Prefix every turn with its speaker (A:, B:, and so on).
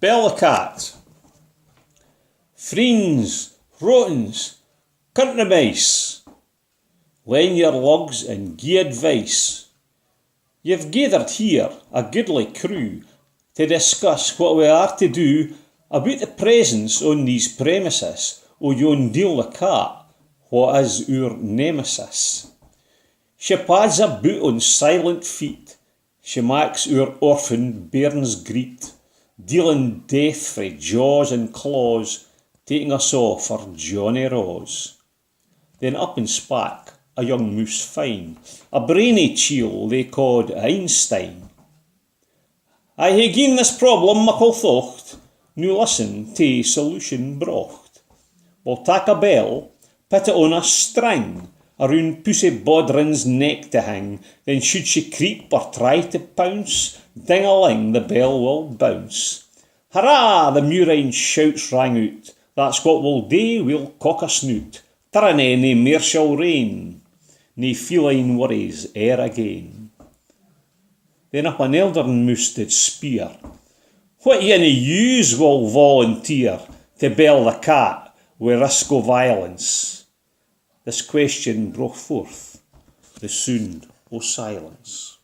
A: Bell the cat. Friends, rotins, country mice, len your lugs and gie advice. You've gathered here a goodly crew to discuss what we are to do about the presence on these premises o yon deal the cat, what is our nemesis. She pads a boot on silent feet, she makes our orphan bairns greet, dealing death frae jaws and claws, taking us off for Johnny Raws. Then up and spak a young moose fine, a brainy chiel they called Einstein. I hae gi'en this problem muckle thocht, nu listen to solution brocht. We'll tak a bell, put it on a string, around Pussy Bodrin's neck to hang, then should she creep or try to pounce, ding-a-ling the bell will bounce. Hurrah! the murine shouts rang out, that's what we'll do, we'll cock a snoot. Tyranny nae mair shall reign, nae feline worries e'er again. Then up an eldern moose did speer, What ane yous will volunteer to bell the cat wi' risk o' violence? This question broke forth the sound o' silence.